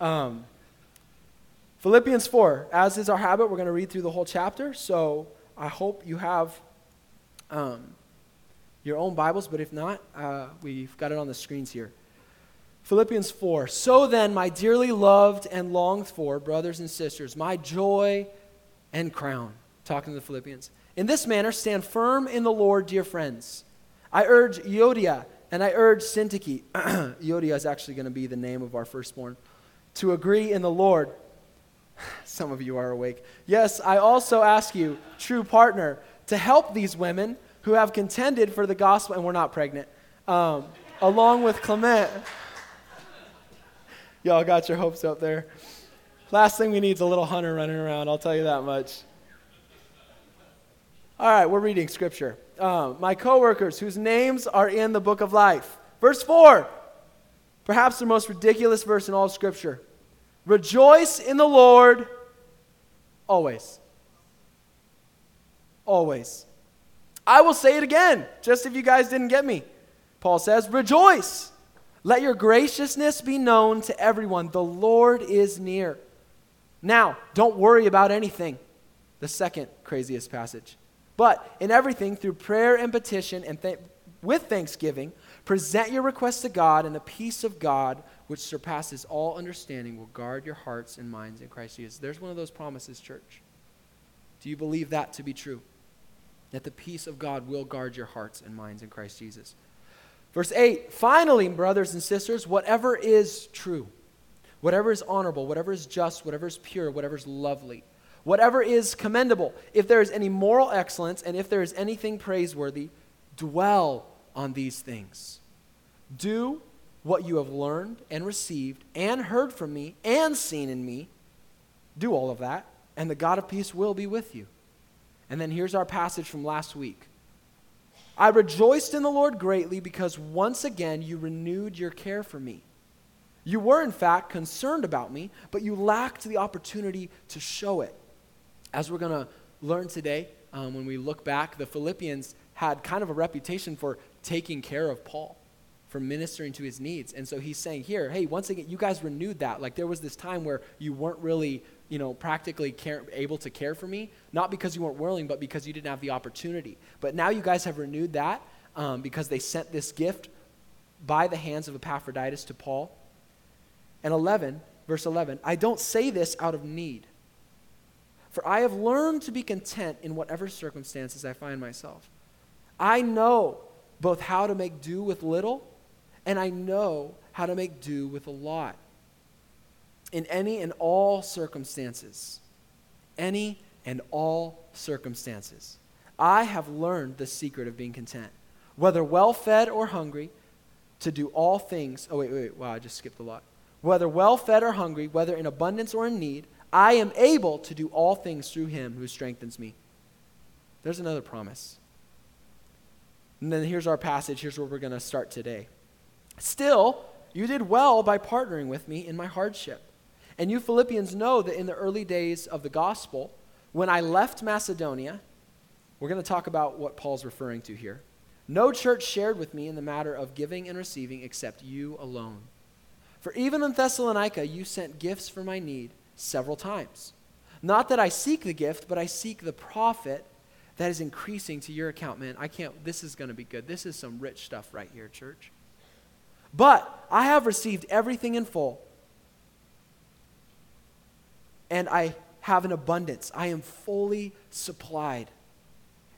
Um, Philippians 4, as is our habit, we're going to read through the whole chapter. So I hope you have um, your own Bibles, but if not, uh, we've got it on the screens here. Philippians 4. So then, my dearly loved and longed for brothers and sisters, my joy and crown, talking to the Philippians. In this manner, stand firm in the Lord, dear friends. I urge Euodia and I urge Syntyche, Euodia is actually going to be the name of our firstborn, to agree in the Lord. Some of you are awake. Yes, I also ask you, true partner, to help these women who have contended for the gospel, and we're not pregnant, um, along with Clement. Y'all got your hopes up there. Last thing we need is a little hunter running around, I'll tell you that much. All right, we're reading scripture. Um, my coworkers whose names are in the book of life. Verse 4, perhaps the most ridiculous verse in all scripture. Rejoice in the Lord always. Always. I will say it again, just if you guys didn't get me. Paul says, Rejoice. Let your graciousness be known to everyone. The Lord is near. Now, don't worry about anything. The second craziest passage. But in everything, through prayer and petition and th- with thanksgiving, present your requests to God, and the peace of God, which surpasses all understanding, will guard your hearts and minds in Christ Jesus. There's one of those promises, church. Do you believe that to be true? That the peace of God will guard your hearts and minds in Christ Jesus. Verse 8 Finally, brothers and sisters, whatever is true, whatever is honorable, whatever is just, whatever is pure, whatever is lovely whatever is commendable, if there is any moral excellence, and if there is anything praiseworthy, dwell on these things. Do what you have learned and received and heard from me and seen in me. Do all of that, and the God of peace will be with you. And then here's our passage from last week. I rejoiced in the Lord greatly because once again you renewed your care for me. You were, in fact, concerned about me, but you lacked the opportunity to show it. As we're going to learn today, um, when we look back, the Philippians had kind of a reputation for taking care of Paul, for ministering to his needs. And so he's saying here, hey, once again, you guys renewed that. Like there was this time where you weren't really, you know, practically care, able to care for me, not because you weren't willing, but because you didn't have the opportunity. But now you guys have renewed that um, because they sent this gift by the hands of Epaphroditus to Paul. And 11, verse 11, I don't say this out of need for I have learned to be content in whatever circumstances I find myself. I know both how to make do with little, and I know how to make do with a lot. In any and all circumstances, any and all circumstances, I have learned the secret of being content. Whether well fed or hungry, to do all things. Oh, wait, wait, wait. Wow, I just skipped a lot. Whether well fed or hungry, whether in abundance or in need, I am able to do all things through him who strengthens me. There's another promise. And then here's our passage. Here's where we're going to start today. Still, you did well by partnering with me in my hardship. And you Philippians know that in the early days of the gospel, when I left Macedonia, we're going to talk about what Paul's referring to here. No church shared with me in the matter of giving and receiving except you alone. For even in Thessalonica, you sent gifts for my need several times. Not that I seek the gift, but I seek the profit that is increasing to your account. Man, I can't, this is going to be good. This is some rich stuff right here, church. But I have received everything in full, and I have an abundance. I am fully supplied.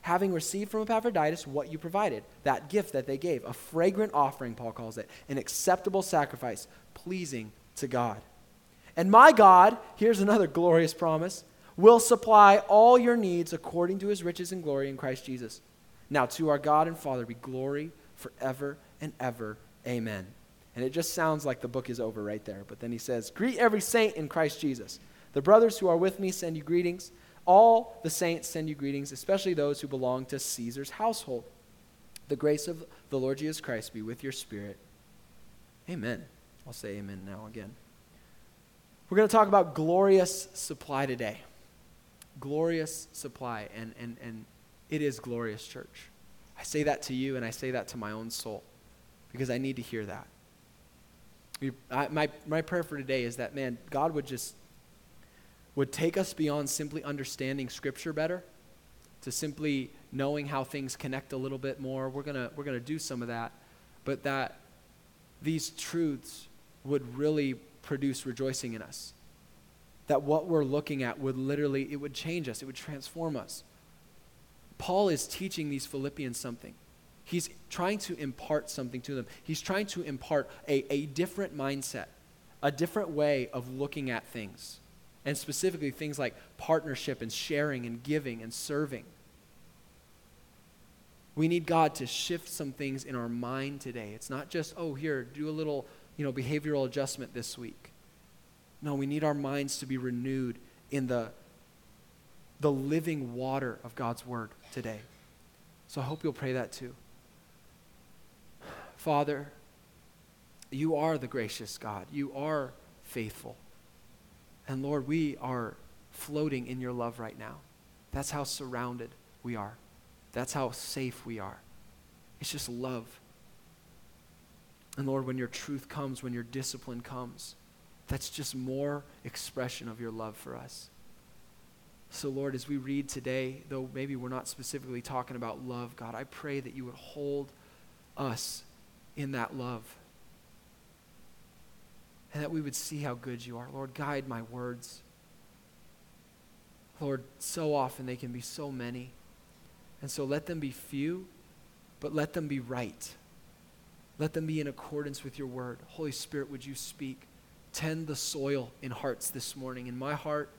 Having received from Epaphroditus what you provided, that gift that they gave, a fragrant offering, Paul calls it, an acceptable sacrifice, pleasing to God. And my God, here's another glorious promise, will supply all your needs according to his riches and glory in Christ Jesus. Now, to our God and Father be glory forever and ever. Amen. And it just sounds like the book is over right there. But then he says, Greet every saint in Christ Jesus. The brothers who are with me send you greetings. All the saints send you greetings, especially those who belong to Caesar's household. The grace of the Lord Jesus Christ be with your spirit. Amen. I'll say amen now again. We're going to talk about glorious supply today. Glorious supply. And, and, and it is glorious, church. I say that to you and I say that to my own soul because I need to hear that. I, my, my prayer for today is that, man, God would just would take us beyond simply understanding Scripture better to simply knowing how things connect a little bit more. We're going to we're gonna do some of that. But that these truths would really produce rejoicing in us. That what we're looking at would literally, it would change us, it would transform us. Paul is teaching these Philippians something. He's trying to impart something to them. He's trying to impart a, a different mindset, a different way of looking at things, and specifically things like partnership and sharing and giving and serving. We need God to shift some things in our mind today. It's not just, oh, here, do a little, you know, behavioral adjustment this week. No, we need our minds to be renewed in the, the living water of God's word today. So I hope you'll pray that too. Father, you are the gracious God. You are faithful. And Lord, we are floating in your love right now. That's how surrounded we are. That's how safe we are. It's just love. And Lord, when your truth comes, when your discipline comes, that's just more expression of your love for us. So, Lord, as we read today, though maybe we're not specifically talking about love, God, I pray that you would hold us in that love. And that we would see how good you are. Lord, guide my words. Lord, so often they can be so many. And so let them be few, but let them be right. Let them be in accordance with your word. Holy Spirit, would you speak? Tend the soil in hearts this morning, in my heart,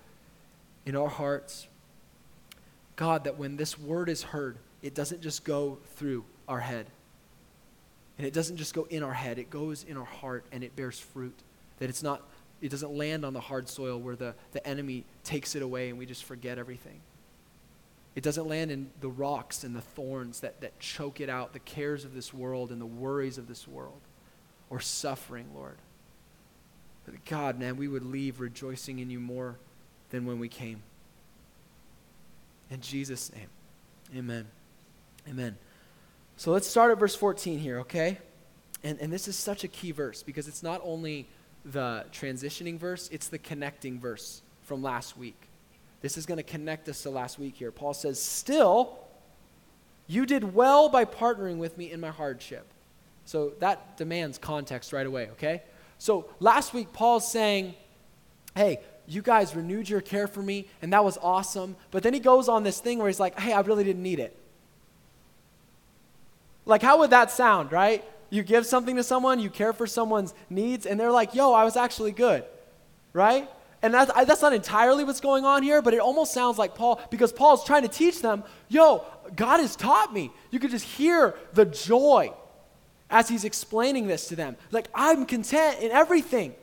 in our hearts. God, that when this word is heard, it doesn't just go through our head. And it doesn't just go in our head, it goes in our heart and it bears fruit. That it's not, it doesn't land on the hard soil where the, the enemy takes it away and we just forget everything. It doesn't land in the rocks and the thorns that, that choke it out, the cares of this world and the worries of this world, or suffering, Lord. God, man, we would leave rejoicing in you more than when we came. In Jesus' name, amen. Amen. So let's start at verse 14 here, okay? And, and this is such a key verse because it's not only the transitioning verse, it's the connecting verse from last week. This is going to connect us to last week here. Paul says, Still, you did well by partnering with me in my hardship. So that demands context right away, okay? So last week, Paul's saying, Hey, you guys renewed your care for me, and that was awesome. But then he goes on this thing where he's like, Hey, I really didn't need it. Like, how would that sound, right? You give something to someone, you care for someone's needs, and they're like, Yo, I was actually good, right? And that's, that's not entirely what's going on here, but it almost sounds like Paul, because Paul's trying to teach them, yo, God has taught me. You could just hear the joy as he's explaining this to them. Like, I'm content in everything.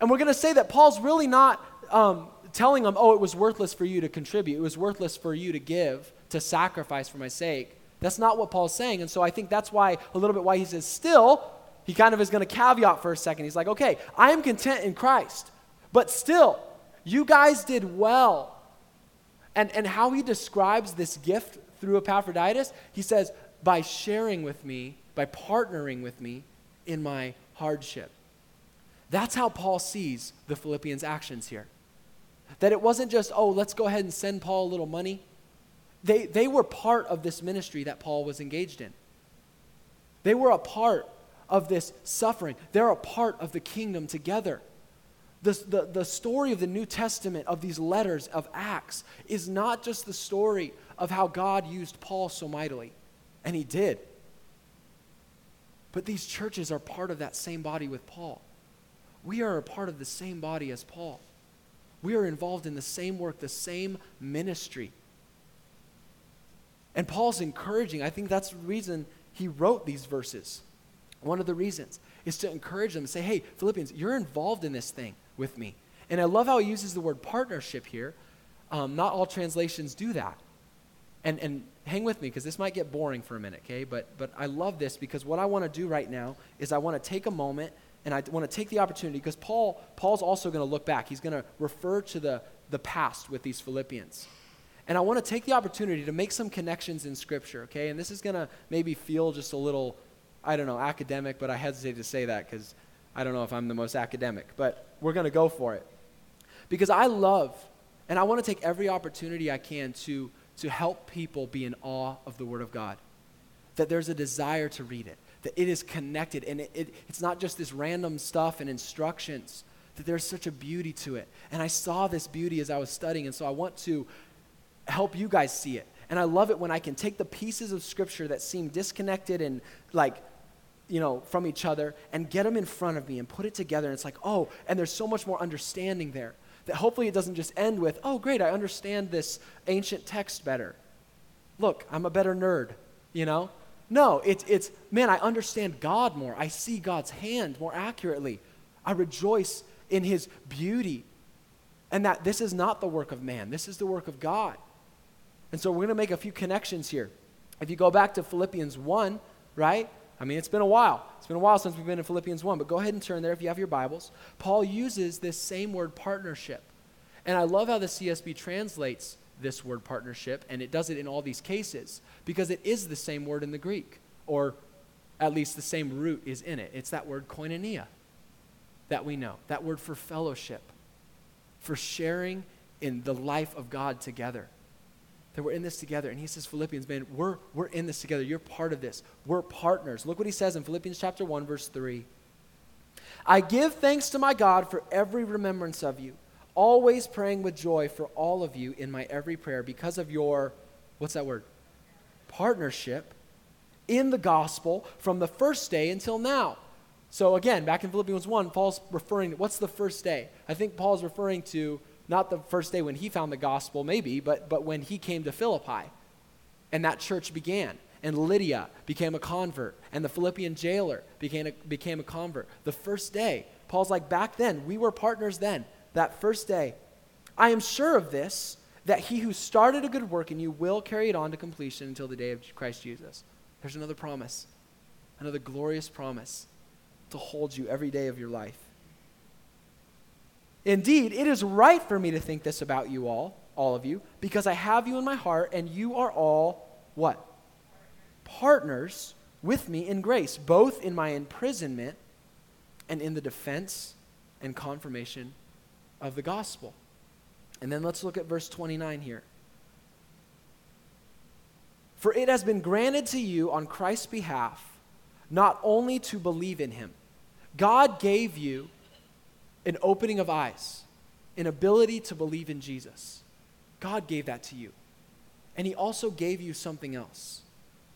And we're going to say that Paul's really not um, telling them, oh, it was worthless for you to contribute, it was worthless for you to give, to sacrifice for my sake. That's not what Paul's saying. And so I think that's why, a little bit why he says, still, he kind of is going to caveat for a second. He's like, okay, I am content in Christ, but still, you guys did well. And, and how he describes this gift through Epaphroditus, he says, by sharing with me, by partnering with me in my hardship. That's how Paul sees the Philippians' actions here. That it wasn't just, oh, let's go ahead and send Paul a little money. They, they were part of this ministry that Paul was engaged in. They were a part of this suffering. They're a part of the kingdom together. The, the, the story of the New Testament, of these letters, of Acts, is not just the story of how God used Paul so mightily, and he did. But these churches are part of that same body with Paul. We are a part of the same body as Paul. We are involved in the same work, the same ministry. And Paul's encouraging, I think that's the reason he wrote these verses. One of the reasons is to encourage them and say, hey, Philippians, you're involved in this thing with me. And I love how he uses the word partnership here. Um, not all translations do that. And, and hang with me because this might get boring for a minute, okay? But, but I love this because what I want to do right now is I want to take a moment and I want to take the opportunity because Paul, Paul's also going to look back. He's going to refer to the, the past with these Philippians. And I want to take the opportunity to make some connections in Scripture, okay? And this is going to maybe feel just a little I don't know, academic, but I hesitate to say that because I don't know if I'm the most academic, but we're going to go for it. Because I love, and I want to take every opportunity I can to, to help people be in awe of the Word of God. That there's a desire to read it, that it is connected, and it, it, it's not just this random stuff and instructions, that there's such a beauty to it. And I saw this beauty as I was studying, and so I want to help you guys see it. And I love it when I can take the pieces of Scripture that seem disconnected and like you know, from each other and get them in front of me and put it together. And it's like, oh, and there's so much more understanding there that hopefully it doesn't just end with, oh, great, I understand this ancient text better. Look, I'm a better nerd, you know? No, it's, it's, man, I understand God more. I see God's hand more accurately. I rejoice in his beauty. And that this is not the work of man, this is the work of God. And so we're going to make a few connections here. If you go back to Philippians 1, right? I mean, it's been a while. It's been a while since we've been in Philippians 1, but go ahead and turn there if you have your Bibles. Paul uses this same word partnership. And I love how the CSB translates this word partnership, and it does it in all these cases because it is the same word in the Greek, or at least the same root is in it. It's that word koinonia that we know, that word for fellowship, for sharing in the life of God together that we're in this together. And he says, Philippians, man, we're, we're in this together. You're part of this. We're partners. Look what he says in Philippians chapter 1, verse 3. I give thanks to my God for every remembrance of you, always praying with joy for all of you in my every prayer because of your, what's that word? Partnership in the gospel from the first day until now. So again, back in Philippians 1, Paul's referring to what's the first day? I think Paul's referring to not the first day when he found the gospel, maybe, but, but when he came to Philippi and that church began. And Lydia became a convert, and the Philippian jailer became a, became a convert. The first day, Paul's like, back then, we were partners then, that first day. I am sure of this, that he who started a good work in you will carry it on to completion until the day of Christ Jesus. There's another promise, another glorious promise to hold you every day of your life. Indeed, it is right for me to think this about you all, all of you, because I have you in my heart, and you are all what? Partners with me in grace, both in my imprisonment and in the defense and confirmation of the gospel. And then let's look at verse 29 here. For it has been granted to you on Christ's behalf not only to believe in him, God gave you an opening of eyes, an ability to believe in Jesus. God gave that to you. And He also gave you something else.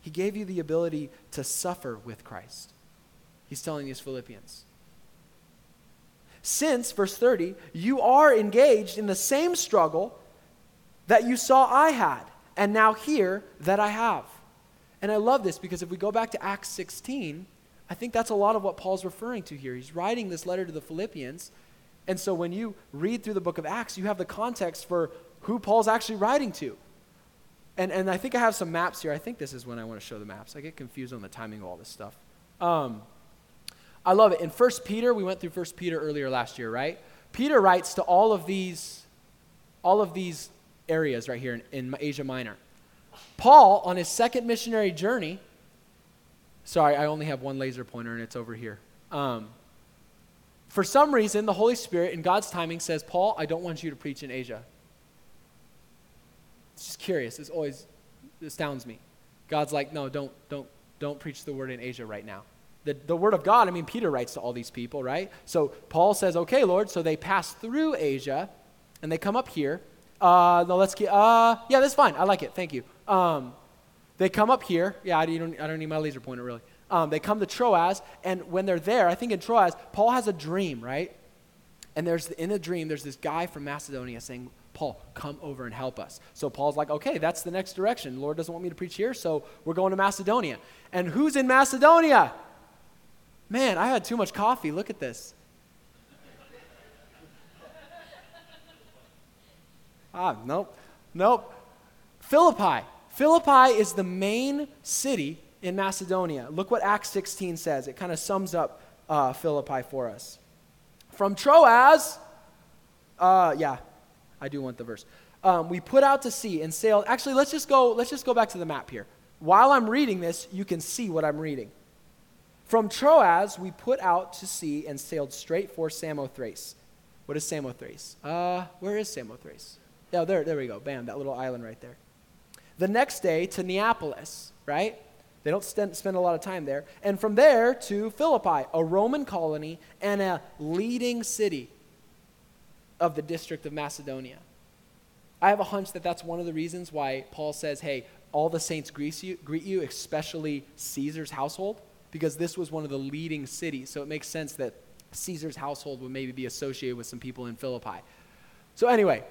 He gave you the ability to suffer with Christ. He's telling these Philippians. Since, verse 30, you are engaged in the same struggle that you saw I had, and now hear that I have. And I love this because if we go back to Acts 16, I think that's a lot of what Paul's referring to here. He's writing this letter to the Philippians. And so when you read through the book of Acts, you have the context for who Paul's actually writing to. And, and I think I have some maps here. I think this is when I want to show the maps. I get confused on the timing of all this stuff. Um, I love it. In 1 Peter, we went through 1 Peter earlier last year, right? Peter writes to all of these, all of these areas right here in, in Asia Minor. Paul, on his second missionary journey, Sorry, I only have one laser pointer and it's over here. Um, for some reason, the Holy Spirit, in God's timing, says, Paul, I don't want you to preach in Asia. It's just curious. It's always it astounds me. God's like, no, don't, don't, don't preach the word in Asia right now. The, the word of God, I mean, Peter writes to all these people, right? So Paul says, okay, Lord. So they pass through Asia and they come up here. Uh, no, let's get, uh, yeah, that's fine. I like it. Thank you. Um, they come up here. Yeah, I don't, I don't need my laser pointer really. Um, they come to Troas, and when they're there, I think in Troas, Paul has a dream, right? And there's in a dream, there's this guy from Macedonia saying, Paul, come over and help us. So Paul's like, okay, that's the next direction. The Lord doesn't want me to preach here, so we're going to Macedonia. And who's in Macedonia? Man, I had too much coffee. Look at this. ah, nope. Nope. Philippi. Philippi is the main city in Macedonia. Look what Acts 16 says. It kind of sums up uh, Philippi for us. From Troas, uh, yeah, I do want the verse. Um, we put out to sea and sailed. Actually, let's just go. Let's just go back to the map here. While I'm reading this, you can see what I'm reading. From Troas, we put out to sea and sailed straight for Samothrace. What is Samothrace? Uh, where is Samothrace? Yeah, there, there we go. Bam, that little island right there. The next day to Neapolis, right? They don't spend, spend a lot of time there. And from there to Philippi, a Roman colony and a leading city of the district of Macedonia. I have a hunch that that's one of the reasons why Paul says, hey, all the saints greet you, greet you, especially Caesar's household, because this was one of the leading cities. So it makes sense that Caesar's household would maybe be associated with some people in Philippi. So, anyway,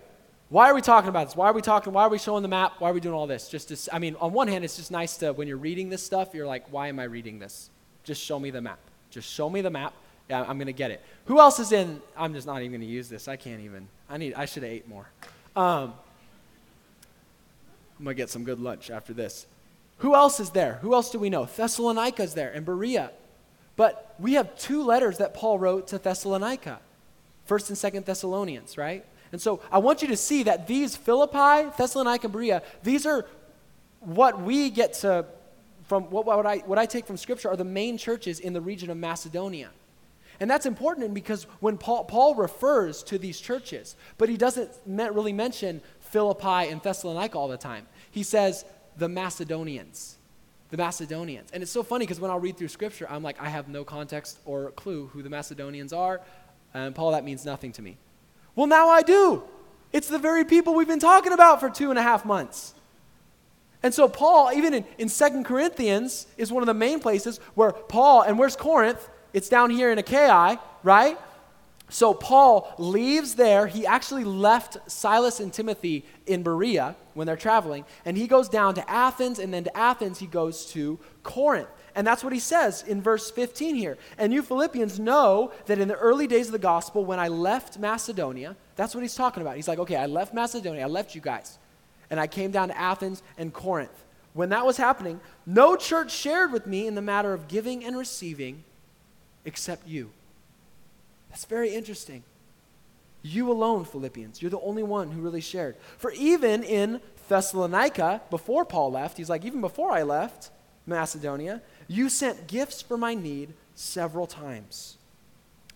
why are we talking about this? Why are we talking? Why are we showing the map? Why are we doing all this? Just to, I mean, on one hand, it's just nice to, when you're reading this stuff, you're like, why am I reading this? Just show me the map. Just show me the map. Yeah, I'm going to get it. Who else is in? I'm just not even going to use this. I can't even. I need, I should have ate more. Um, I'm going to get some good lunch after this. Who else is there? Who else do we know? Thessalonica is there and Berea. But we have two letters that Paul wrote to Thessalonica. First and Second Thessalonians, right? And so I want you to see that these Philippi, Thessalonica, and Berea, these are what we get to from what, what, I, what I take from Scripture are the main churches in the region of Macedonia. And that's important because when Paul, Paul refers to these churches, but he doesn't really mention Philippi and Thessalonica all the time. He says the Macedonians. The Macedonians. And it's so funny because when I'll read through Scripture, I'm like, I have no context or clue who the Macedonians are. And Paul, that means nothing to me. Well, now I do. It's the very people we've been talking about for two and a half months. And so, Paul, even in, in 2 Corinthians, is one of the main places where Paul, and where's Corinth? It's down here in Achaia, right? So, Paul leaves there. He actually left Silas and Timothy in Berea when they're traveling, and he goes down to Athens, and then to Athens, he goes to Corinth. And that's what he says in verse 15 here. And you Philippians know that in the early days of the gospel, when I left Macedonia, that's what he's talking about. He's like, okay, I left Macedonia, I left you guys, and I came down to Athens and Corinth. When that was happening, no church shared with me in the matter of giving and receiving except you. That's very interesting. You alone, Philippians, you're the only one who really shared. For even in Thessalonica, before Paul left, he's like, even before I left Macedonia, you sent gifts for my need several times.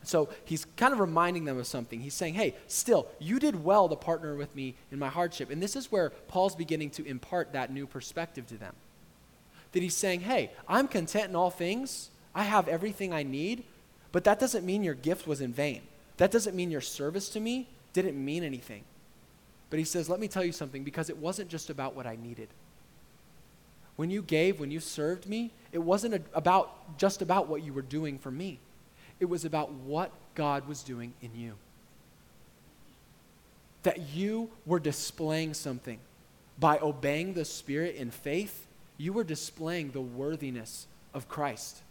So he's kind of reminding them of something. He's saying, hey, still, you did well to partner with me in my hardship. And this is where Paul's beginning to impart that new perspective to them. That he's saying, hey, I'm content in all things, I have everything I need, but that doesn't mean your gift was in vain. That doesn't mean your service to me didn't mean anything. But he says, let me tell you something, because it wasn't just about what I needed. When you gave, when you served me, it wasn't a, about just about what you were doing for me. It was about what God was doing in you. That you were displaying something. By obeying the Spirit in faith, you were displaying the worthiness of Christ.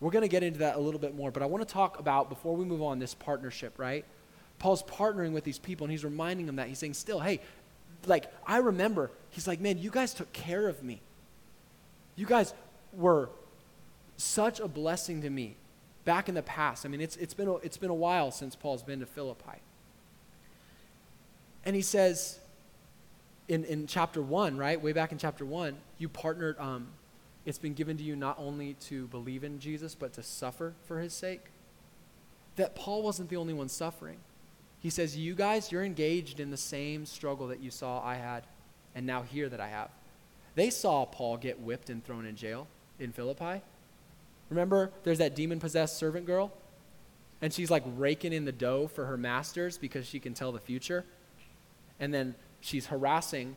We're going to get into that a little bit more, but I want to talk about, before we move on, this partnership, right? Paul's partnering with these people, and he's reminding them that. He's saying, still, hey, like, I remember, he's like, man, you guys took care of me. You guys were such a blessing to me back in the past. I mean, it's, it's, been a, it's been a while since Paul's been to Philippi. And he says in, in chapter 1, right, way back in chapter 1, you partnered, um, it's been given to you not only to believe in Jesus, but to suffer for his sake. That Paul wasn't the only one suffering. He says, You guys, you're engaged in the same struggle that you saw I had, and now hear that I have. They saw Paul get whipped and thrown in jail in Philippi. Remember, there's that demon possessed servant girl? And she's like raking in the dough for her masters because she can tell the future. And then she's harassing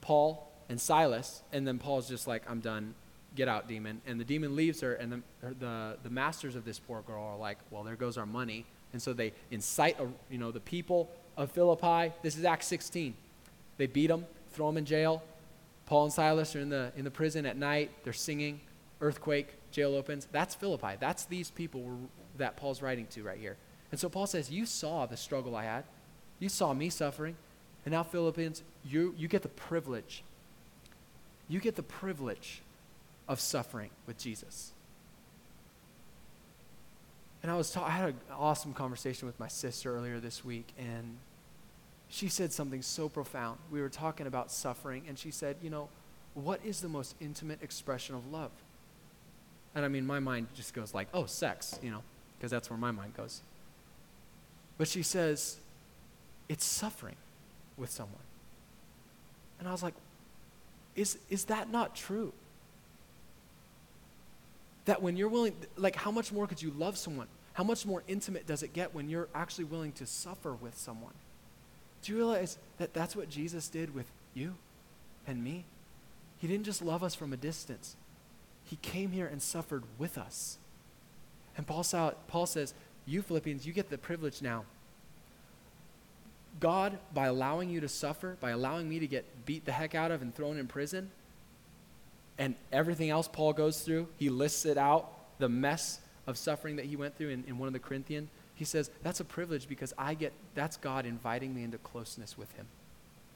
Paul and Silas. And then Paul's just like, I'm done. Get out, demon. And the demon leaves her. And the, the, the masters of this poor girl are like, well, there goes our money. And so they incite you know, the people of Philippi. This is Acts 16. They beat them, throw them in jail, Paul and Silas are in the, in the prison at night. They're singing. Earthquake, jail opens. That's Philippi. That's these people that Paul's writing to right here. And so Paul says, You saw the struggle I had. You saw me suffering. And now, Philippians, you, you get the privilege. You get the privilege of suffering with Jesus. And I was ta- I had an awesome conversation with my sister earlier this week, and she said something so profound. We were talking about suffering, and she said, You know, what is the most intimate expression of love? And I mean, my mind just goes like, oh, sex, you know, because that's where my mind goes. But she says, it's suffering with someone. And I was like, is, is that not true? That when you're willing, like, how much more could you love someone? How much more intimate does it get when you're actually willing to suffer with someone? Do you realize that that's what Jesus did with you and me? He didn't just love us from a distance, He came here and suffered with us. And Paul, saw, Paul says, You Philippians, you get the privilege now. God, by allowing you to suffer, by allowing me to get beat the heck out of and thrown in prison, and everything else Paul goes through, he lists it out, the mess of suffering that he went through in, in one of the Corinthian. He says, That's a privilege because I get, that's God inviting me into closeness with him.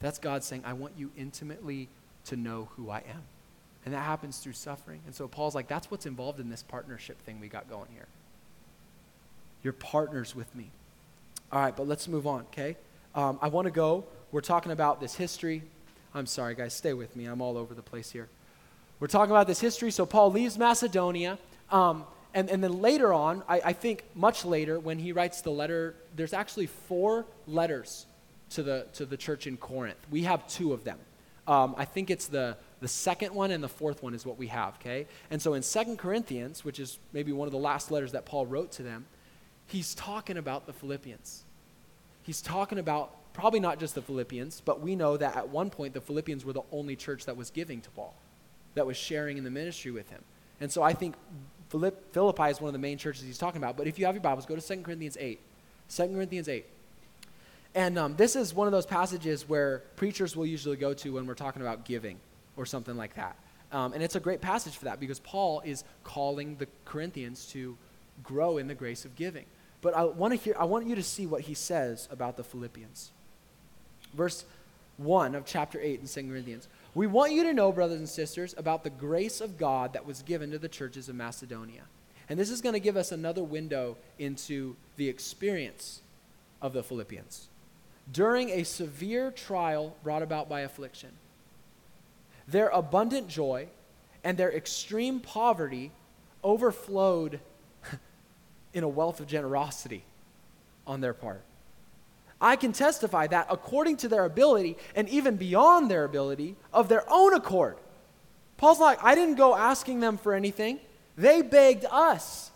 That's God saying, I want you intimately to know who I am. And that happens through suffering. And so Paul's like, That's what's involved in this partnership thing we got going here. You're partners with me. All right, but let's move on, okay? Um, I want to go. We're talking about this history. I'm sorry, guys, stay with me. I'm all over the place here. We're talking about this history. So Paul leaves Macedonia. Um, and, and then later on, I, I think much later, when he writes the letter, there's actually four letters to the, to the church in Corinth. We have two of them. Um, I think it's the, the second one and the fourth one is what we have, okay? And so in Second Corinthians, which is maybe one of the last letters that Paul wrote to them, he's talking about the Philippians. He's talking about probably not just the Philippians, but we know that at one point the Philippians were the only church that was giving to Paul, that was sharing in the ministry with him. And so I think Philippi is one of the main churches he's talking about. But if you have your Bibles, go to 2 Corinthians 8. 2 Corinthians 8. And um, this is one of those passages where preachers will usually go to when we're talking about giving or something like that. Um, and it's a great passage for that because Paul is calling the Corinthians to grow in the grace of giving. But I want to hear I want you to see what he says about the Philippians. Verse 1 of chapter 8 in 2 Corinthians. We want you to know, brothers and sisters, about the grace of God that was given to the churches of Macedonia. And this is going to give us another window into the experience of the Philippians. During a severe trial brought about by affliction, their abundant joy and their extreme poverty overflowed in a wealth of generosity on their part. I can testify that according to their ability and even beyond their ability of their own accord. Paul's like, I didn't go asking them for anything. They begged us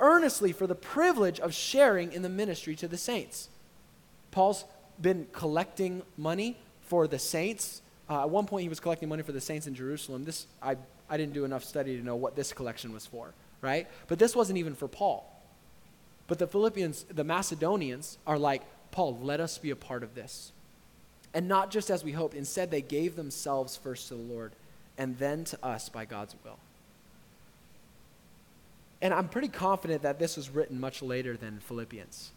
earnestly for the privilege of sharing in the ministry to the saints. Paul's been collecting money for the saints. Uh, at one point, he was collecting money for the saints in Jerusalem. This, I, I didn't do enough study to know what this collection was for, right? But this wasn't even for Paul. But the Philippians, the Macedonians, are like, Paul, let us be a part of this. And not just as we hoped, instead, they gave themselves first to the Lord and then to us by God's will. And I'm pretty confident that this was written much later than Philippians.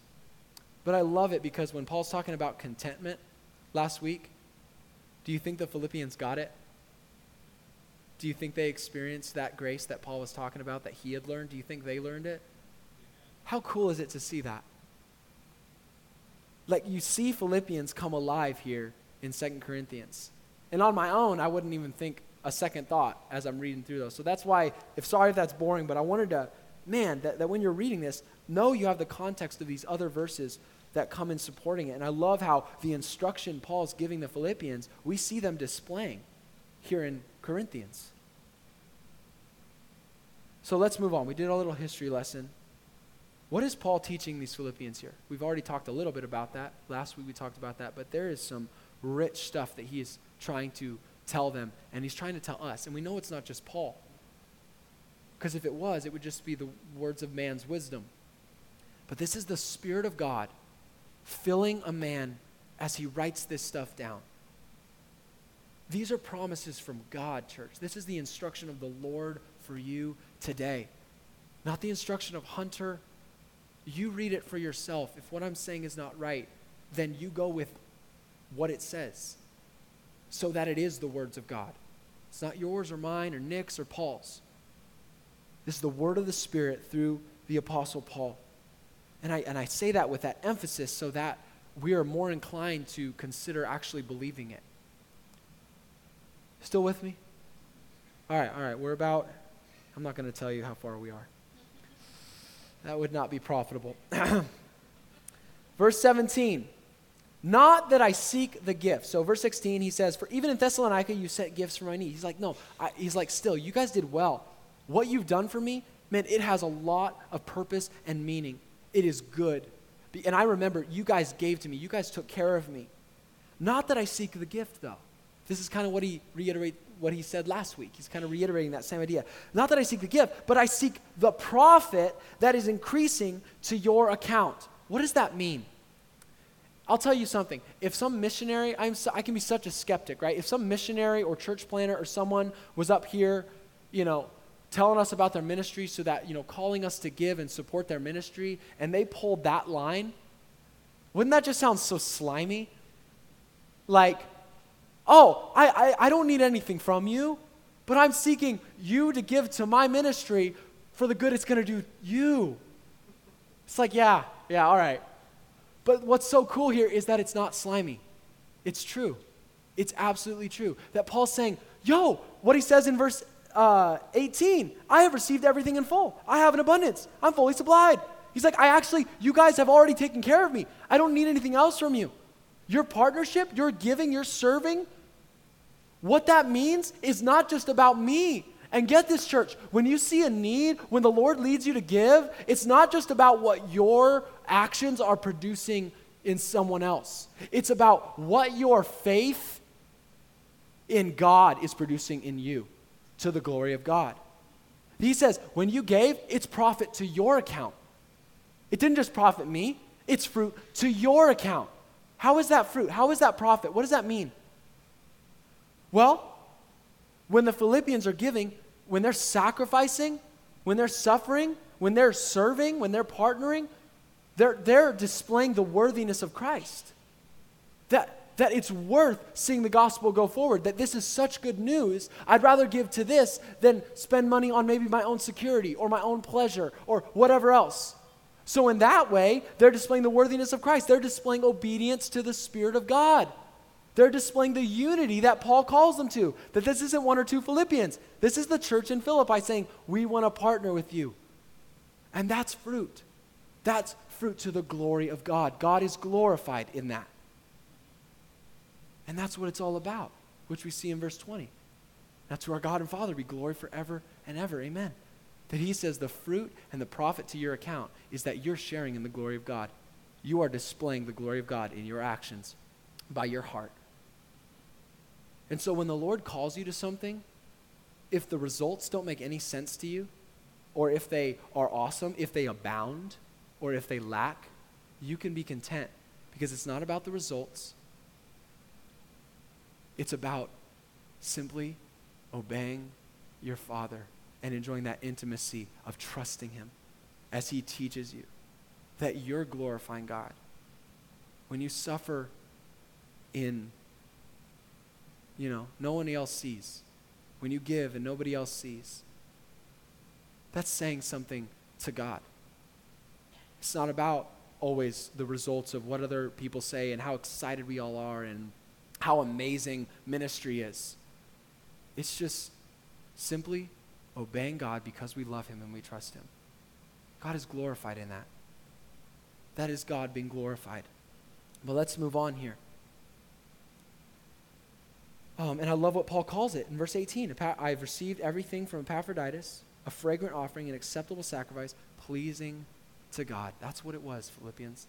But I love it because when Paul's talking about contentment last week, do you think the Philippians got it? Do you think they experienced that grace that Paul was talking about that he had learned? Do you think they learned it? How cool is it to see that? Like you see Philippians come alive here in Second Corinthians. And on my own, I wouldn't even think a second thought as I'm reading through those. So that's why, if sorry if that's boring, but I wanted to, man, that, that when you're reading this, know you have the context of these other verses that come in supporting it. And I love how the instruction Paul's giving the Philippians, we see them displaying here in Corinthians. So let's move on. We did a little history lesson. What is Paul teaching these Philippians here? We've already talked a little bit about that. Last week we talked about that, but there is some rich stuff that he is trying to tell them, and he's trying to tell us. And we know it's not just Paul. Because if it was, it would just be the words of man's wisdom. But this is the Spirit of God filling a man as he writes this stuff down. These are promises from God, church. This is the instruction of the Lord for you today. Not the instruction of Hunter you read it for yourself. If what I'm saying is not right, then you go with what it says so that it is the words of God. It's not yours or mine or Nick's or Paul's. This is the word of the Spirit through the Apostle Paul. And I, and I say that with that emphasis so that we are more inclined to consider actually believing it. Still with me? All right, all right. We're about I'm not going to tell you how far we are. That would not be profitable. verse 17. Not that I seek the gift. So, verse 16, he says, For even in Thessalonica, you sent gifts for my need. He's like, No, I, he's like, Still, you guys did well. What you've done for me, man, it has a lot of purpose and meaning. It is good. And I remember you guys gave to me, you guys took care of me. Not that I seek the gift, though. This is kind of what he reiterate what he said last week. He's kind of reiterating that same idea. Not that I seek the gift, but I seek the profit that is increasing to your account. What does that mean? I'll tell you something. If some missionary, I'm so, I can be such a skeptic, right? If some missionary or church planter or someone was up here, you know, telling us about their ministry so that, you know, calling us to give and support their ministry, and they pulled that line, wouldn't that just sound so slimy? Like, oh, I, I, I don't need anything from you, but I'm seeking you to give to my ministry for the good it's going to do you. It's like, yeah, yeah, all right. But what's so cool here is that it's not slimy. It's true. It's absolutely true. That Paul's saying, yo, what he says in verse uh, 18 I have received everything in full. I have an abundance. I'm fully supplied. He's like, I actually, you guys have already taken care of me. I don't need anything else from you. Your partnership, your giving, your serving, what that means is not just about me. And get this, church, when you see a need, when the Lord leads you to give, it's not just about what your actions are producing in someone else. It's about what your faith in God is producing in you to the glory of God. He says, when you gave, it's profit to your account. It didn't just profit me, it's fruit to your account. How is that fruit? How is that profit? What does that mean? Well, when the Philippians are giving, when they're sacrificing, when they're suffering, when they're serving, when they're partnering, they're, they're displaying the worthiness of Christ. That, that it's worth seeing the gospel go forward, that this is such good news. I'd rather give to this than spend money on maybe my own security or my own pleasure or whatever else. So, in that way, they're displaying the worthiness of Christ. They're displaying obedience to the Spirit of God. They're displaying the unity that Paul calls them to. That this isn't one or two Philippians. This is the church in Philippi saying, We want to partner with you. And that's fruit. That's fruit to the glory of God. God is glorified in that. And that's what it's all about, which we see in verse 20. That's to our God and Father be glory forever and ever. Amen. That he says the fruit and the profit to your account is that you're sharing in the glory of God. You are displaying the glory of God in your actions by your heart. And so when the Lord calls you to something, if the results don't make any sense to you, or if they are awesome, if they abound, or if they lack, you can be content because it's not about the results. It's about simply obeying your Father and enjoying that intimacy of trusting Him as He teaches you that you're glorifying God. When you suffer in you know, no one else sees. When you give and nobody else sees, that's saying something to God. It's not about always the results of what other people say and how excited we all are and how amazing ministry is. It's just simply obeying God because we love Him and we trust Him. God is glorified in that. That is God being glorified. But let's move on here. Um, and I love what Paul calls it in verse 18. I've received everything from Epaphroditus, a fragrant offering, an acceptable sacrifice, pleasing to God. That's what it was, Philippians.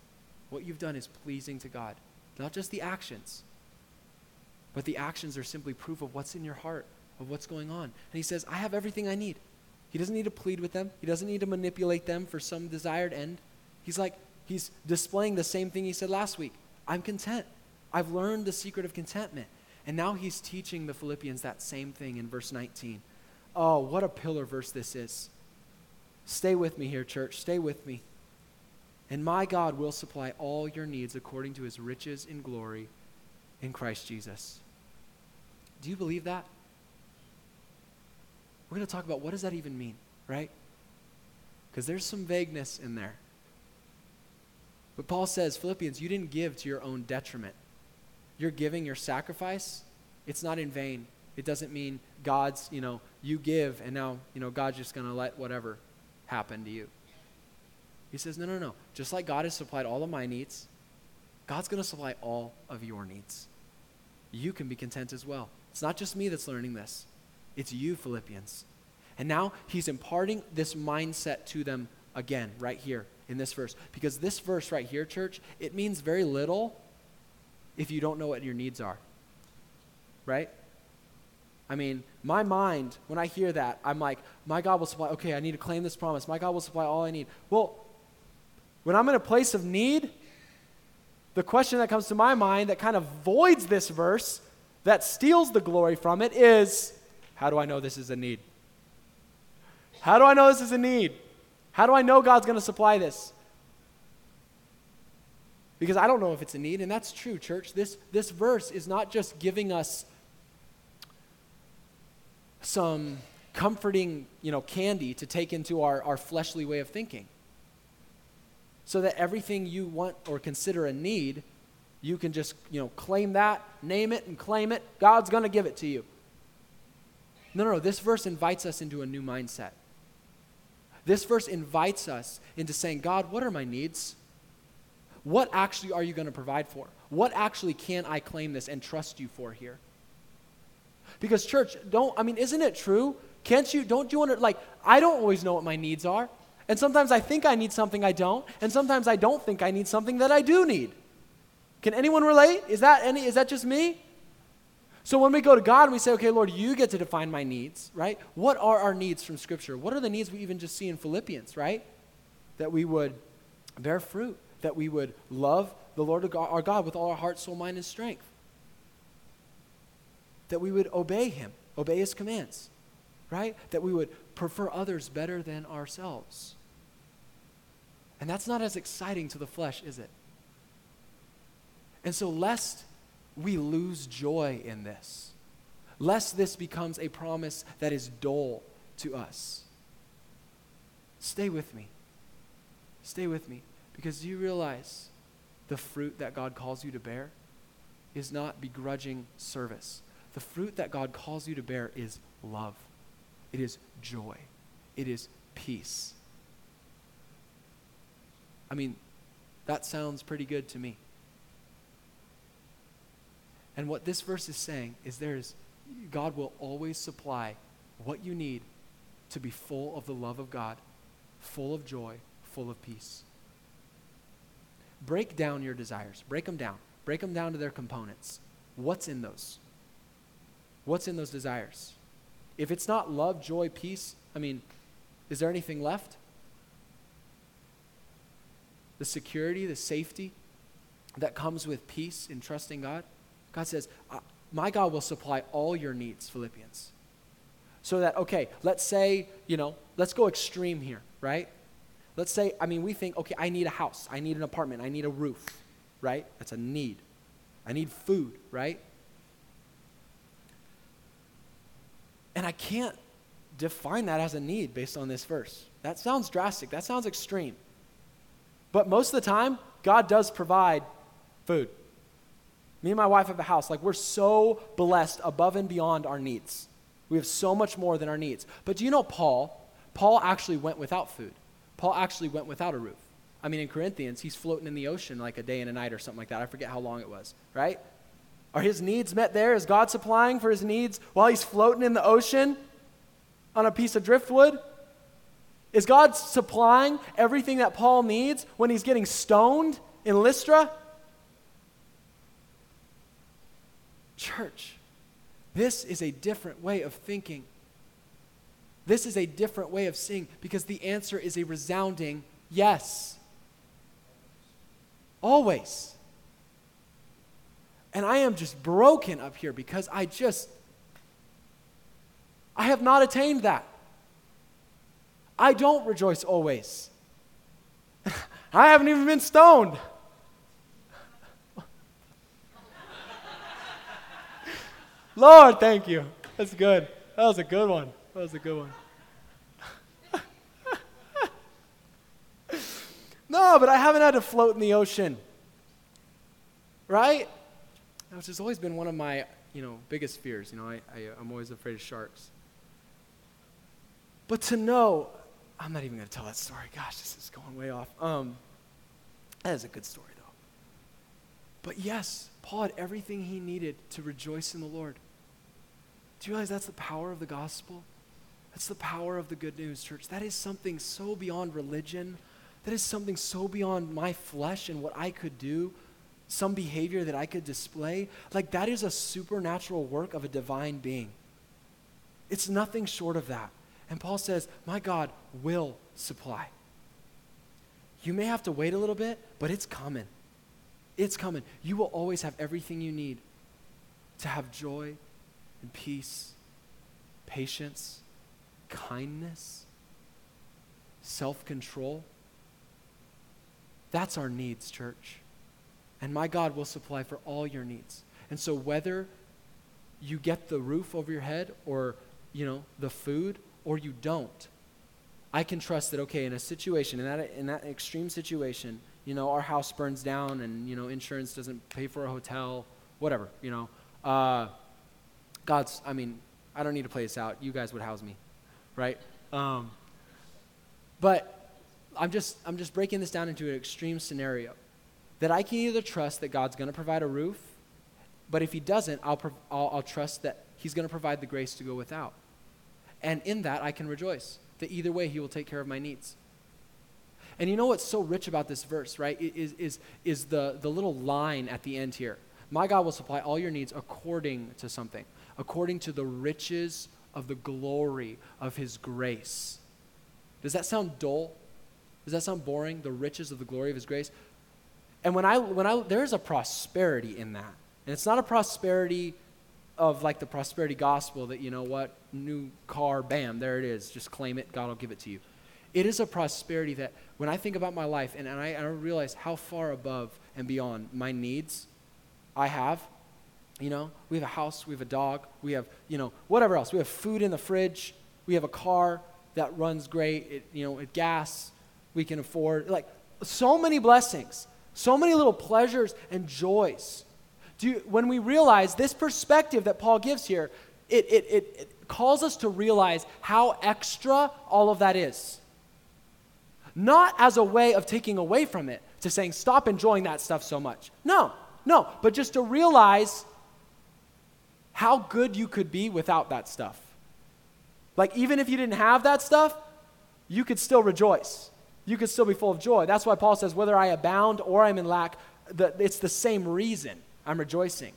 What you've done is pleasing to God. Not just the actions, but the actions are simply proof of what's in your heart, of what's going on. And he says, I have everything I need. He doesn't need to plead with them, he doesn't need to manipulate them for some desired end. He's like, he's displaying the same thing he said last week I'm content. I've learned the secret of contentment. And now he's teaching the Philippians that same thing in verse 19. Oh, what a pillar verse this is. Stay with me here, church. Stay with me. And my God will supply all your needs according to his riches in glory in Christ Jesus. Do you believe that? We're going to talk about what does that even mean, right? Because there's some vagueness in there. But Paul says, Philippians, you didn't give to your own detriment You're giving, your sacrifice, it's not in vain. It doesn't mean God's, you know, you give and now, you know, God's just going to let whatever happen to you. He says, no, no, no. Just like God has supplied all of my needs, God's going to supply all of your needs. You can be content as well. It's not just me that's learning this, it's you, Philippians. And now he's imparting this mindset to them again, right here in this verse. Because this verse right here, church, it means very little if you don't know what your needs are. Right? I mean, my mind, when I hear that, I'm like, my God will supply, okay, I need to claim this promise. My God will supply all I need. Well, when I'm in a place of need, the question that comes to my mind that kind of voids this verse, that steals the glory from it, is how do I know this is a need? How do I know this is a need? How do I know God's going to supply this? Because I don't know if it's a need, and that's true, church. This, this verse is not just giving us some comforting, you know, candy to take into our, our fleshly way of thinking. So that everything you want or consider a need, you can just, you know, claim that, name it, and claim it. God's going to give it to you. No, no, no. This verse invites us into a new mindset. This verse invites us into saying, God, what are my needs? What actually are you going to provide for? What actually can I claim this and trust you for here? Because, church, don't, I mean, isn't it true? Can't you, don't you wonder, like, I don't always know what my needs are. And sometimes I think I need something I don't, and sometimes I don't think I need something that I do need. Can anyone relate? Is that any, is that just me? So when we go to God and we say, okay, Lord, you get to define my needs, right? What are our needs from Scripture? What are the needs we even just see in Philippians, right? That we would bear fruit, that we would love the Lord our God with all our heart, soul, mind, and strength, that we would obey Him, obey His commands, right? That we would prefer others better than ourselves. And that's not as exciting to the flesh, is it? And so, lest we lose joy in this, lest this becomes a promise that is dull to us. Stay with me. Stay with me. Because you realize the fruit that God calls you to bear is not begrudging service. The fruit that God calls you to bear is love, it is joy, it is peace. I mean, that sounds pretty good to me. And what this verse is saying is there is God will always supply what you need to be full of the love of God, full of joy, full of peace. Break down your desires. Break them down. Break them down to their components. What's in those? What's in those desires? If it's not love, joy, peace, I mean, is there anything left? The security, the safety that comes with peace in trusting God? God says, uh, My God will supply all your needs, Philippians. So that, okay, let's say, you know, let's go extreme here, right? Let's say, I mean, we think, okay, I need a house, I need an apartment, I need a roof, right? That's a need. I need food, right? And I can't define that as a need based on this verse. That sounds drastic, that sounds extreme. But most of the time, God does provide food. Me and my wife have a house. Like, we're so blessed above and beyond our needs. We have so much more than our needs. But do you know Paul? Paul actually went without food. Paul actually went without a roof. I mean, in Corinthians, he's floating in the ocean like a day and a night or something like that. I forget how long it was, right? Are his needs met there? Is God supplying for his needs while he's floating in the ocean on a piece of driftwood? Is God supplying everything that Paul needs when he's getting stoned in Lystra? Church, this is a different way of thinking. This is a different way of seeing because the answer is a resounding yes. Always. And I am just broken up here because I just, I have not attained that. I don't rejoice always. I haven't even been stoned. Lord, thank you. That's good. That was a good one. That was a good one. no, but I haven't had to float in the ocean. Right? Which has always been one of my you know, biggest fears. You know, I, I, I'm always afraid of sharks. But to know, I'm not even going to tell that story. Gosh, this is going way off. Um, that is a good story. But yes, Paul had everything he needed to rejoice in the Lord. Do you realize that's the power of the gospel? That's the power of the good news, church. That is something so beyond religion. That is something so beyond my flesh and what I could do, some behavior that I could display. Like, that is a supernatural work of a divine being. It's nothing short of that. And Paul says, My God will supply. You may have to wait a little bit, but it's coming. It's coming. You will always have everything you need to have joy and peace, patience, kindness, self control. That's our needs, church. And my God will supply for all your needs. And so whether you get the roof over your head or, you know, the food or you don't, I can trust that, okay, in a situation, in that, in that extreme situation, you know, our house burns down and, you know, insurance doesn't pay for a hotel, whatever, you know. Uh, God's, I mean, I don't need to play this out. You guys would house me, right? Um, but I'm just, I'm just breaking this down into an extreme scenario that I can either trust that God's going to provide a roof, but if He doesn't, I'll, I'll, I'll trust that He's going to provide the grace to go without. And in that, I can rejoice that either way, He will take care of my needs. And you know what's so rich about this verse, right? Is, is, is the, the little line at the end here. My God will supply all your needs according to something, according to the riches of the glory of His grace. Does that sound dull? Does that sound boring? The riches of the glory of His grace? And when I, when I, there's a prosperity in that. And it's not a prosperity of like the prosperity gospel that, you know what, new car, bam, there it is. Just claim it, God will give it to you. It is a prosperity that when I think about my life and, and I, I realize how far above and beyond my needs I have, you know, we have a house, we have a dog, we have, you know, whatever else. We have food in the fridge, we have a car that runs great, it, you know, it gas we can afford. Like so many blessings, so many little pleasures and joys. Do you, when we realize this perspective that Paul gives here, it, it, it, it calls us to realize how extra all of that is. Not as a way of taking away from it, to saying, stop enjoying that stuff so much. No, no, but just to realize how good you could be without that stuff. Like, even if you didn't have that stuff, you could still rejoice. You could still be full of joy. That's why Paul says, whether I abound or I'm in lack, it's the same reason I'm rejoicing.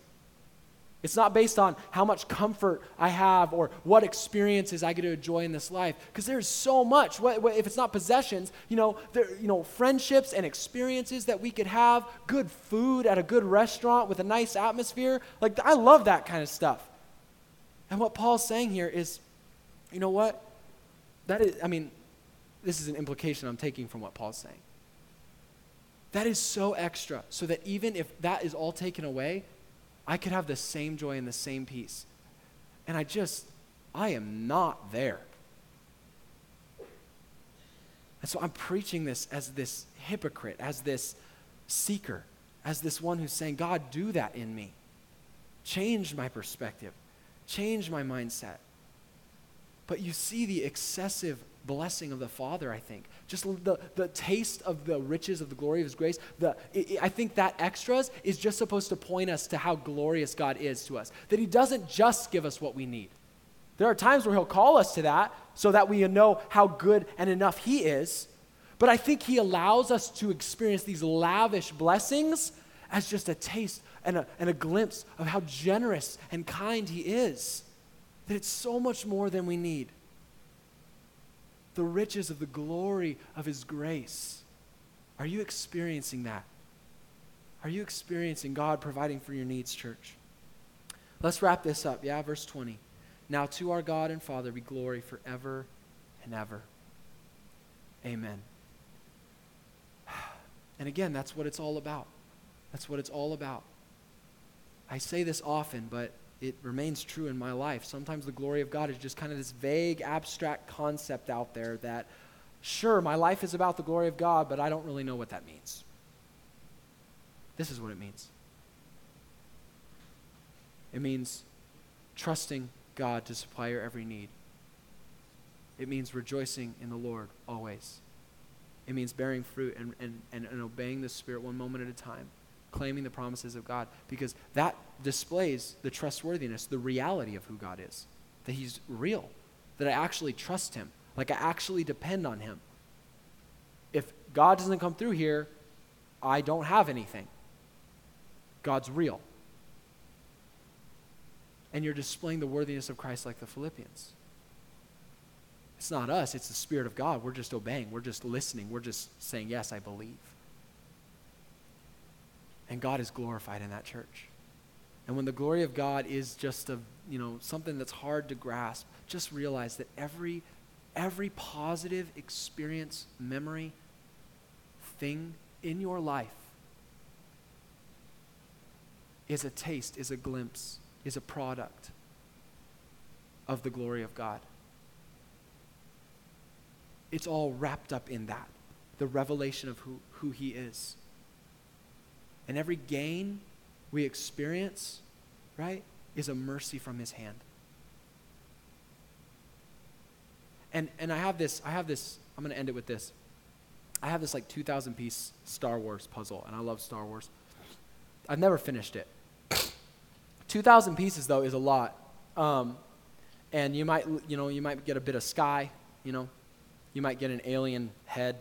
It's not based on how much comfort I have or what experiences I get to enjoy in this life, because there's so much. What, what, if it's not possessions, you know, there, you know, friendships and experiences that we could have, good food at a good restaurant with a nice atmosphere. Like I love that kind of stuff. And what Paul's saying here is, you know what? That is, I mean, this is an implication I'm taking from what Paul's saying. That is so extra, so that even if that is all taken away, I could have the same joy and the same peace. And I just, I am not there. And so I'm preaching this as this hypocrite, as this seeker, as this one who's saying, God, do that in me. Change my perspective, change my mindset. But you see the excessive blessing of the Father, I think. Just the, the taste of the riches of the glory of His grace. The, it, I think that extras is just supposed to point us to how glorious God is to us. That He doesn't just give us what we need. There are times where He'll call us to that so that we know how good and enough He is. But I think He allows us to experience these lavish blessings as just a taste and a, and a glimpse of how generous and kind He is. That it's so much more than we need the riches of the glory of His grace. Are you experiencing that? Are you experiencing God providing for your needs, church? Let's wrap this up. Yeah, verse 20. Now to our God and Father be glory forever and ever. Amen. And again, that's what it's all about. That's what it's all about. I say this often, but it remains true in my life. Sometimes the glory of God is just kind of this vague, abstract concept out there that, sure, my life is about the glory of God, but I don't really know what that means. This is what it means It means trusting God to supply your every need. It means rejoicing in the Lord always. It means bearing fruit and, and, and, and obeying the Spirit one moment at a time, claiming the promises of God, because that displays the trustworthiness, the reality of who God is, that He's real, that I actually trust Him, like I actually depend on Him. If God doesn't come through here, I don't have anything. God's real. And you're displaying the worthiness of Christ like the Philippians. It's not us, it's the Spirit of God. We're just obeying, we're just listening, we're just saying, Yes, I believe. And God is glorified in that church. And when the glory of God is just a, you know, something that's hard to grasp, just realize that every every positive experience, memory, thing in your life is a taste, is a glimpse, is a product of the glory of God. It's all wrapped up in that, the revelation of who, who He is. And every gain we experience, right, is a mercy from His hand. And, and I have this, I have this, I'm going to end it with this. I have this like 2,000 piece Star Wars puzzle, and I love Star Wars. I've never finished it. 2,000 pieces, though, is a lot. Um, and you might, you know, you might get a bit of sky, you know, you might get an alien head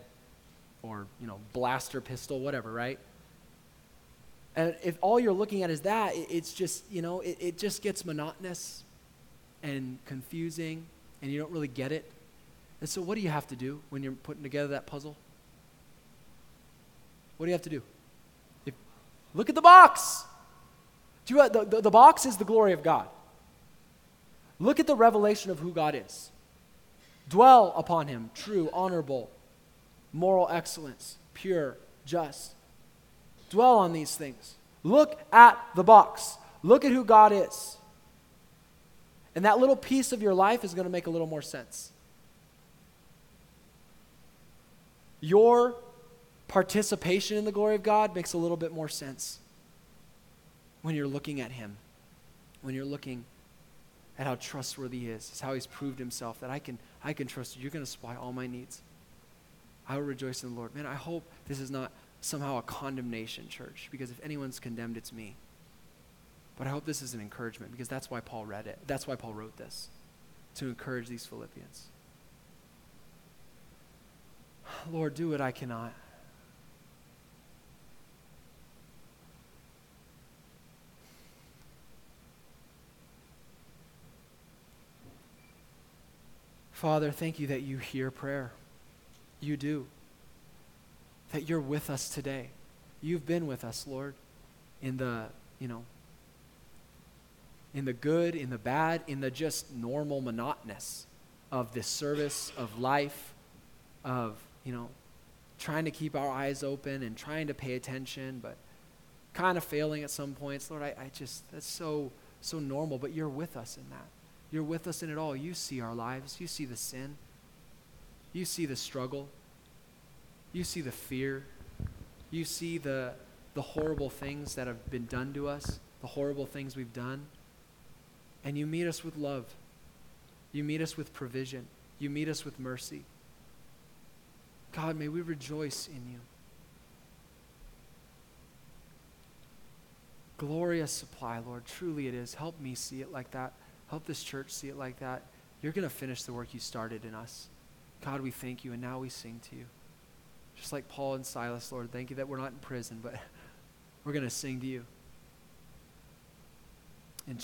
or, you know, blaster pistol, whatever, right? And if all you're looking at is that, it, it's just, you know, it, it just gets monotonous and confusing, and you don't really get it. And so, what do you have to do when you're putting together that puzzle? What do you have to do? If, look at the box. Do you, the, the, the box is the glory of God. Look at the revelation of who God is. Dwell upon him, true, honorable, moral excellence, pure, just. Dwell on these things. Look at the box. Look at who God is. And that little piece of your life is going to make a little more sense. Your participation in the glory of God makes a little bit more sense when you're looking at Him, when you're looking at how trustworthy He is, how He's proved Himself, that I can, I can trust you. You're going to supply all my needs. I will rejoice in the Lord. Man, I hope this is not somehow a condemnation, church, because if anyone's condemned, it's me. But I hope this is an encouragement because that's why Paul read it. That's why Paul wrote this, to encourage these Philippians. Lord, do what I cannot. Father, thank you that you hear prayer. You do. That you're with us today. You've been with us, Lord, in the, you know, in the good, in the bad, in the just normal monotonous of this service, of life, of, you know, trying to keep our eyes open and trying to pay attention, but kind of failing at some points. Lord, I, I just, that's so, so normal, but you're with us in that. You're with us in it all. You see our lives. You see the sin. You see the struggle. You see the fear. You see the, the horrible things that have been done to us, the horrible things we've done. And you meet us with love. You meet us with provision. You meet us with mercy. God, may we rejoice in you. Glorious supply, Lord. Truly it is. Help me see it like that. Help this church see it like that. You're going to finish the work you started in us. God, we thank you, and now we sing to you. Just like Paul and Silas, Lord, thank you that we're not in prison, but we're going to sing to you. In